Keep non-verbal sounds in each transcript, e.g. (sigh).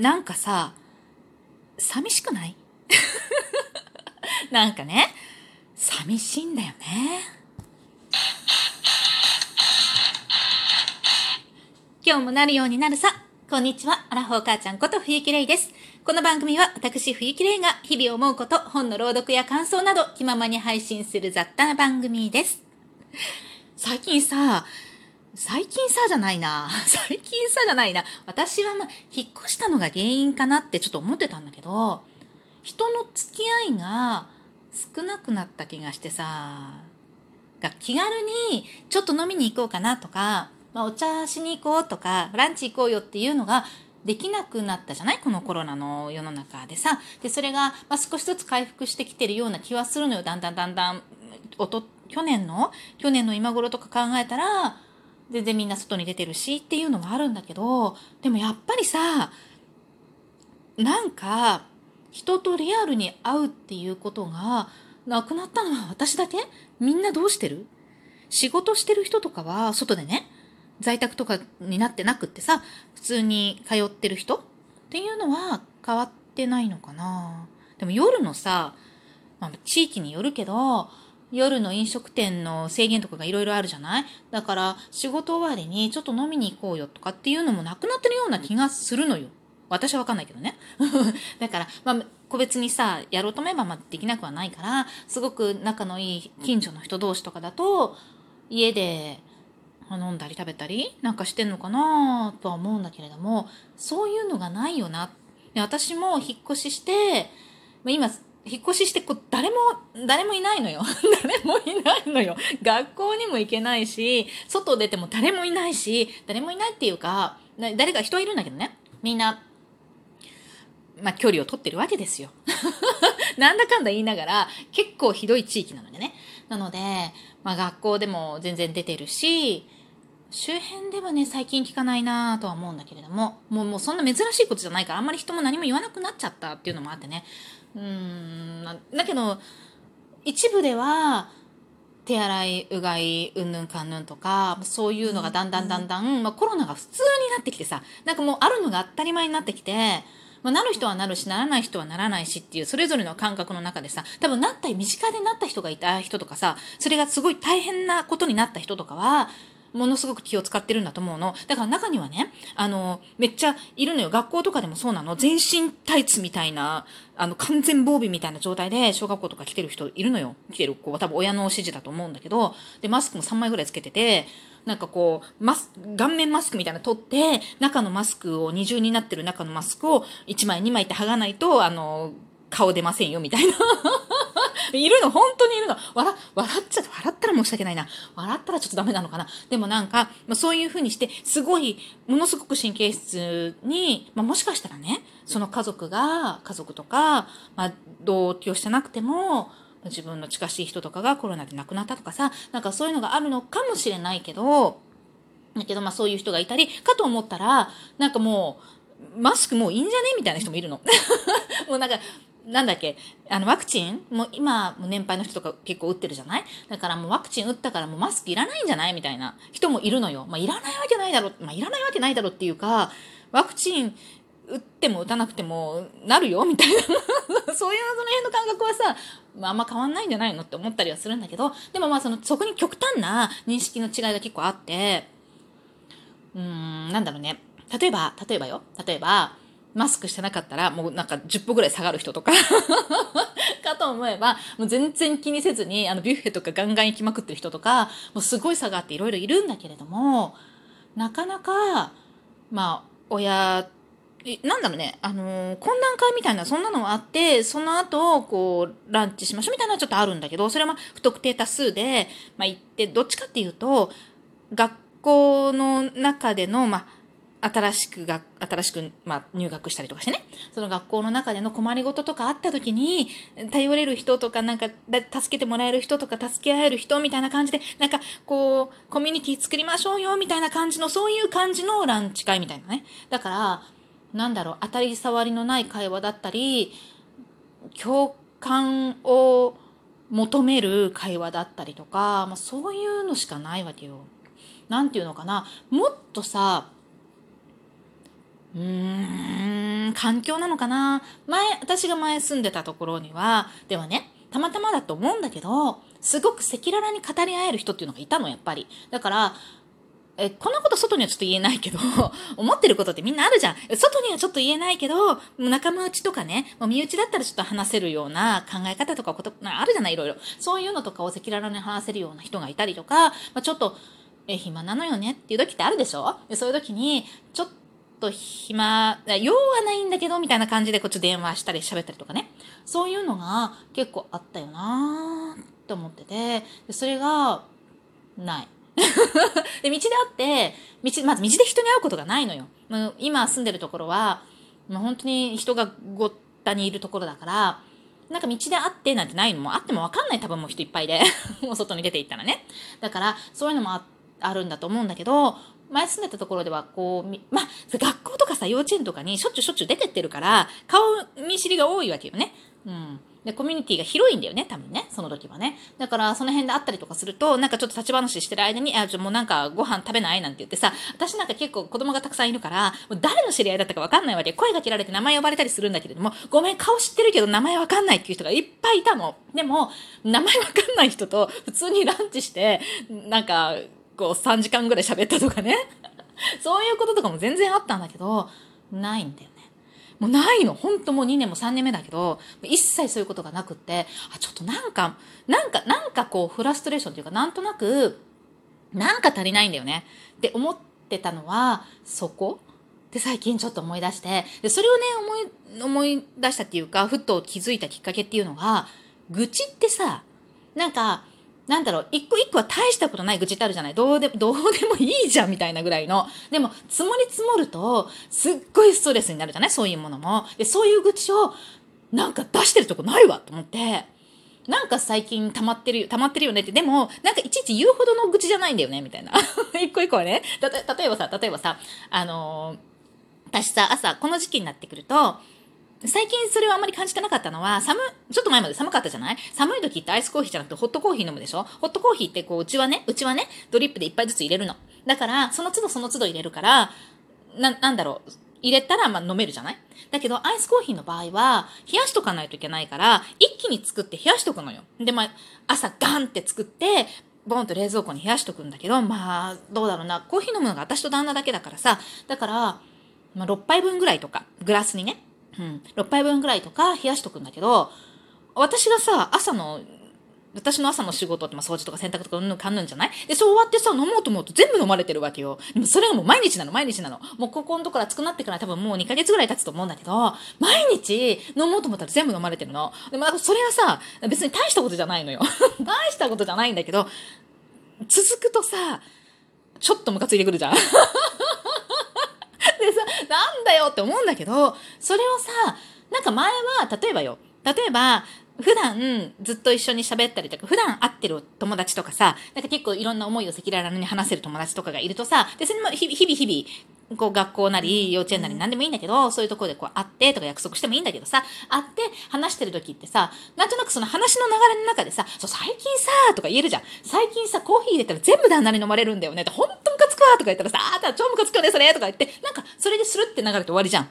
なんかさ、寂しくない？(laughs) なんかね、寂しいんだよね。今日もなるようになるさ。こんにちは。アラフォー母ちゃんこと冬木玲です。この番組は私冬木玲が日々思うこと、本の朗読や感想など気ままに配信する雑多な番組です。最近さ、最近さじゃないな。(laughs) 最近さじゃないな。私はまあ、引っ越したのが原因かなってちょっと思ってたんだけど、人の付き合いが少なくなった気がしてさ、が気軽にちょっと飲みに行こうかなとか、まあ、お茶しに行こうとか、ランチ行こうよっていうのができなくなったじゃない？このコロナの世の中でさ。で、それが、まあ、少しずつ回復してきてるような気はするのよ。だんだんだんだん、おと、去年の？去年の今頃とか考えたら、全然みんな外に出てるしっていうのはあるんだけど、でもやっぱりさ、なんか、人とリアルに会うっていうことがなくなったのは私だけ？みんなどうしてる？仕事してる人とかは外でね、在宅とかになってなくってさ、普通に通ってる人？っていうのは変わってないのかな。でも夜のさ、まあ、地域によるけど、夜の飲食店の制限とかがいろいろあるじゃない？だから仕事終わりにちょっと飲みに行こうよとかっていうのもなくなってるような気がするのよ。私はわかんないけどね。(laughs) だから、まあ、個別にさ、やろうと思えばまあできなくはないから、すごく仲のいい近所の人同士とかだと、家で飲んだり食べたりなんかしてんのかなとは思うんだけれども、そういうのがないよな。私も引っ越しして、今、引っ越ししてこう誰も、誰もいないのよ。(laughs) 誰もいないのよ。学校にも行けないし、外出ても誰もいないし、誰もいないっていうか、誰か人はいるんだけどね。みんな、まあ、距離を取ってるわけですよ。(laughs) なんだかんだ言いながら、結構ひどい地域なのでね。なので、まあ、学校でも全然出てるし、周辺ではね、最近聞かないなとは思うんだけれども、もうもうそんな珍しいことじゃないから、あんまり人も何も言わなくなっちゃったっていうのもあってね。うん、だけど、一部では、手洗い、うがい、うんぬんかんぬんとか、そういうのがだんだんだんだん、まあ、コロナが普通になってきてさ、なんかもうあるのが当たり前になってきて、まあ、なる人はなるし、ならない人はならないしっていう、それぞれの感覚の中でさ、多分なった身近でなった人がいた人とかさ、それがすごい大変なことになった人とかは、ものすごく気を使ってるんだと思うの。だから中にはね、あの、めっちゃいるのよ。学校とかでもそうなの。全身タイツみたいな、あの、完全防備みたいな状態で小学校とか来てる人いるのよ。来てる子は多分親の指示だと思うんだけど、で、マスクも3枚ぐらいつけてて、なんかこう、マス、顔面マスクみたいなの取って、中のマスクを二重になってる中のマスクを1枚2枚って剥がないと、あの、顔出ませんよ、みたいな。いるの、本当にいるの。笑、笑っちゃって、笑ったら申し訳ないな。笑ったらちょっとダメなのかな。でもなんか、まあ、そういうふうにして、すごい、ものすごく神経質に、まあ、もしかしたらね、その家族が、家族とか、まあ、同居してなくても、自分の近しい人とかがコロナで亡くなったとかさ、なんかそういうのがあるのかもしれないけど、だけどまあそういう人がいたり、かと思ったら、なんかもう、マスクもういいんじゃね？みたいな人もいるの。(laughs) もうなんか、なんだっけ、あの、ワクチン？もう今、もう年配の人とか結構打ってるじゃない？だからもうワクチン打ったからもうマスクいらないんじゃない？みたいな。人もいるのよ。まあ、いらないわけないだろ、まあ、いらないわけないだろっていうか、ワクチン打っても打たなくてもなるよ？みたいな。(laughs) そういうその辺の感覚はさ、まあ、あんま変わんないんじゃないのって思ったりはするんだけど、でもまあその、そこに極端な認識の違いが結構あって、うーん、なんだろうね。例えば、例えばよ。例えば、マスクしてなかったら、もうなんか10歩ぐらい下がる人とか (laughs) かと思えば、もう全然気にせずに、あの、ビュッフェとかガンガン行きまくってる人とか、もうすごい差があっていろいろいるんだけれども、なかなか、まあ、親、なんだろうね、あのー、懇談会みたいな、そんなのあって、その後、こう、ランチしましょうみたいなのはちょっとあるんだけど、それは、不特定多数で、まあ、行って、どっちかっていうと、学校の中での、まあ、新しくが、新しく、まあ、入学したりとかしてね、その学校の中での困りごととかあった時に、頼れる人とか、なんか、助けてもらえる人とか、助け合える人みたいな感じで、なんか、こう、コミュニティ作りましょうよ、みたいな感じの、そういう感じのランチ会みたいなね。だから、なんだろう、当たり障りのない会話だったり、共感を求める会話だったりとか、まあ、そういうのしかないわけよ。なんていうのかな、もっとさ、うーん、環境なのかな？前、私が前住んでたところには、ではね、たまたまだと思うんだけど、すごく赤裸々に語り合える人っていうのがいたの、やっぱり。だから、え、こんなこと外にはちょっと言えないけど、(laughs) 思ってることってみんなあるじゃん。外にはちょっと言えないけど、仲間内とかね、もう身内だったらちょっと話せるような考え方とかこと、あるじゃない、いろいろ。そういうのとかを赤裸々に話せるような人がいたりとか、まあ、ちょっと、え、暇なのよねっていう時ってあるでしょ？そういう時に、ちょっとと暇、用はないんだけど、みたいな感じでこっち電話したり喋ったりとかね。そういうのが結構あったよなーって思ってて、でそれが、ない。(laughs) で、道で会って、道、まず道で人に会うことがないのよ。もう今住んでるところは、もう本当に人がごったにいるところだから、なんか道で会ってなんてないのもあってもわかんない多分もう人いっぱいで。(laughs) もう外に出て行ったらね。だから、そういうのもあるんだと思うんだけど、前住んでたところでは、こう、ま、学校とかさ、幼稚園とかにしょっちゅうしょっちゅう出てってるから、顔見知りが多いわけよね。うん。で、コミュニティが広いんだよね、多分ね、その時はね。だから、その辺で会ったりとかすると、なんかちょっと立ち話してる間に、あ、じゃもうなんかご飯食べないなんて言ってさ、私なんか結構子供がたくさんいるから、もう誰の知り合いだったかわかんないわけ。声が切られて名前呼ばれたりするんだけれども、ごめん、顔知ってるけど名前わかんないっていう人がいっぱいいたの。でも、名前わかんない人と普通にランチして、なんか、こう3時間ぐらい喋ったとかね。(laughs) そういうこととかも全然あったんだけど、ないんだよね。もうないの。ほんともう2年も3年目だけど、一切そういうことがなくって、あ、ちょっとなんか、なんか、なんかこう、フラストレーションというか、なんとなく、なんか足りないんだよね。って思ってたのは、そこ？で最近ちょっと思い出して、で、それをね、思い、思い出したっていうか、ふっと気づいたきっかけっていうのが、愚痴ってさ、なんか、なんだろう、一個一個は大したことない愚痴ってあるじゃないどうで、どうでもいいじゃんみたいなぐらいの。でも、積もり積もると、すっごいストレスになるじゃない？そういうものも。で、そういう愚痴を、なんか出してるとこないわと思って、なんか最近溜まってるよ、溜まってるよねって、でも、なんかいちいち言うほどの愚痴じゃないんだよねみたいな。(laughs) 一個一個はね。た、例えばさ、例えばさ、あのー、私さ、朝、この時期になってくると、最近それをあんまり感じてなかったのは、寒、ちょっと前まで寒かったじゃない？寒い時ってアイスコーヒーじゃなくてホットコーヒー飲むでしょ？ホットコーヒーってこう、うちはね、うちはね、ドリップで一杯ずつ入れるの。だから、その都度その都度入れるから、な、なんだろう？入れたら、まあ、飲めるじゃない？だけど、アイスコーヒーの場合は、冷やしとかないといけないから、一気に作って冷やしとくのよ。で、まあ、朝ガンって作って、ボンと冷蔵庫に冷やしとくんだけど、まあ、どうだろうな。コーヒー飲むのが私と旦那だけだからさ、だから、まあ、6杯分ぐらいとか、グラスにね、うん、6杯分ぐらいとか冷やしとくんだけど、私がさ、朝の、私の朝の仕事って、まあ、掃除とか洗濯とかうんぬんかんぬんじゃない？で、そう終わってさ、飲もうと思うと全部飲まれてるわけよ。でもそれがもう毎日なの、毎日なの。もうここのところ熱くなってから多分もう2ヶ月ぐらい経つと思うんだけど、毎日飲もうと思ったら全部飲まれてるの。でもそれはさ、別に大したことじゃないのよ。(laughs) 大したことじゃないんだけど、続くとさ、ちょっとムカついてくるじゃん。でさ、なんだよって思うんだけど、それをさ、なんか前は、例えばよ、例えば、普段ずっと一緒に喋ったりとか、普段会ってる友達とかさ、なんか結構いろんな思いを赤裸々に話せる友達とかがいるとさ、で、それも日々日々、こう学校なり幼稚園なり何でもいいんだけど、そういうところでこう会ってとか約束してもいいんだけどさ、会って話してる時ってさ、なんとなくその話の流れの中でさ、そう最近さ、とか言えるじゃん。最近さ、コーヒー入れたら全部旦那に飲まれるんだよね。って、とムカつくわとか言ったらさ、あーた超ムカつくよね、それとか言って、なんかそれでするって流れて終わりじゃん。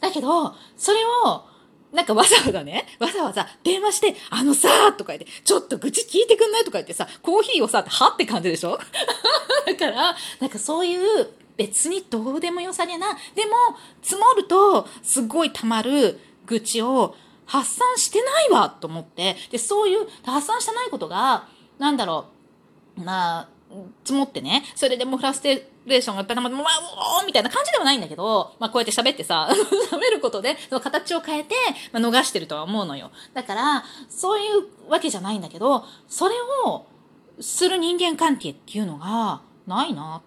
だけど、それを、なんかわざわざね、わざわざ電話して、あのさーとか言って、ちょっと愚痴聞いてくんない？とか言ってさ、コーヒーをさ、はって感じでしょ？(laughs) だから、なんかそういう別にどうでもよさげな、でも積もるとすごい溜まる愚痴を発散してないわと思って、で、そういう発散してないことが、なんだろう、まあ、積もってね、それでもうフラストレーションがいっぱい溜まって、わおーみたいな感じではないんだけど、まあこうやって喋ってさ、(laughs) 喋ることで、その形を変えて、まあ、逃してるとは思うのよ。だから、そういうわけじゃないんだけど、それをする人間関係っていうのがないな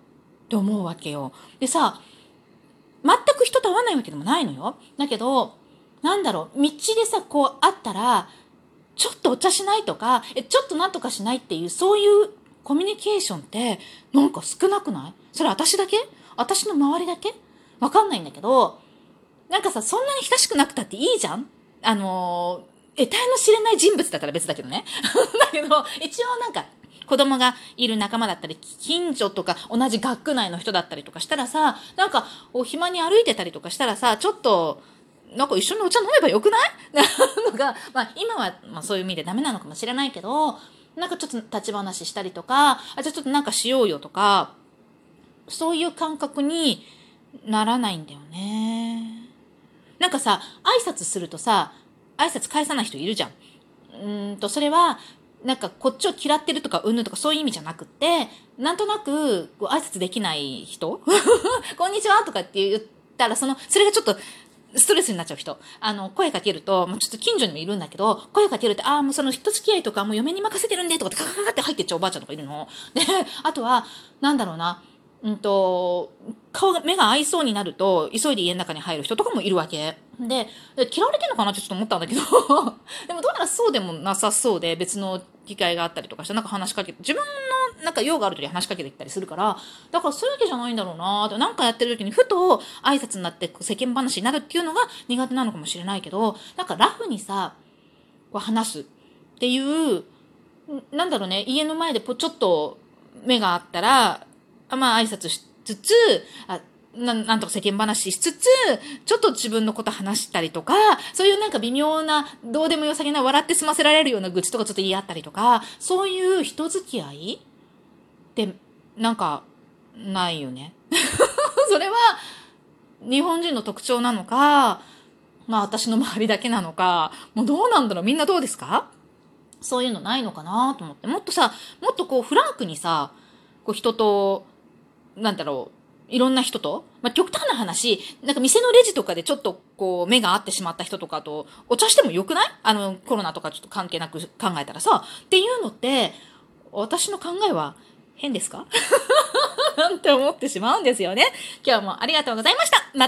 って思うわけよ。でさ、全く人と会わないわけでもないのよ。だけど、なんだろう、道でさ、こう会ったら、ちょっとお茶しないとか、え、ちょっとなんとかしないっていう、そういうコミュニケーションってなんか少なくない？それ私だけ？私の周りだけ？わかんないんだけど、なんかさ、そんなに親しくなくたっていいじゃん？あのー、得体の知れない人物だったら別だけどね。(laughs) だけど、一応なんか、子供がいる仲間だったり、近所とか同じ学区内の人だったりとかしたらさ、なんか、お暇に歩いてたりとかしたらさ、ちょっと、なんか一緒にお茶飲めばよくない？な (laughs) のが、まあ今は、まあそういう意味でダメなのかもしれないけど、なんかちょっと立ち話したりとか、あ、じゃあちょっとなんかしようよとか、そういう感覚にならないんだよね。なんかさ、挨拶するとさ、挨拶返さない人いるじゃん。うんと、それは、なんかこっちを嫌ってるとかうんぬとかそういう意味じゃなくって、なんとなく挨拶できない人 (laughs) こんにちはとかって言ったら、その、それがちょっとストレスになっちゃう人。あの、声かけると、もうちょっと近所にもいるんだけど、声かけると、ああ、もうその人付き合いとか、もう嫁に任せてるんで、とかってカカカカって入ってっちゃうおばあちゃんとかいるの。で、あとは、なんだろうな、うんと、顔が、目が合いそうになると、急いで家の中に入る人とかもいるわけ。で、嫌われてんのかなってちょっと思ったんだけど、(laughs) でもどうやらそうでもなさそうで、別の機会があったりとかして、なんか話しかけて、自分のなんか用がある時に話しかけてきたりするから、だからそういうわけじゃないんだろうなって、なんかやってる時にふと挨拶になって世間話になるっていうのが苦手なのかもしれないけど、なんかラフにさ、こう話すっていう、なんだろうね、家の前でぽちょっと目があったら、まあ挨拶しつつ、あななんとか世間話しつつ、ちょっと自分のこと話したりとか、そういうなんか微妙な、どうでもよさげな笑って済ませられるような愚痴とかちょっと言い合ったりとか、そういう人付き合いって、なんか、ないよね。(laughs) それは、日本人の特徴なのか、まあ私の周りだけなのか、もうどうなんだろうみんなどうですか？そういうのないのかなと思って。もっとさ、もっとこうフランクにさ、こう人と、なんだろう、いろんな人と、まあ、極端な話、なんか店のレジとかでちょっとこう目が合ってしまった人とかとお茶してもよくない？あのコロナとかちょっと関係なく考えたらさ。っていうのって、私の考えは変ですか？(laughs) なんて思ってしまうんですよね。今日もありがとうございました。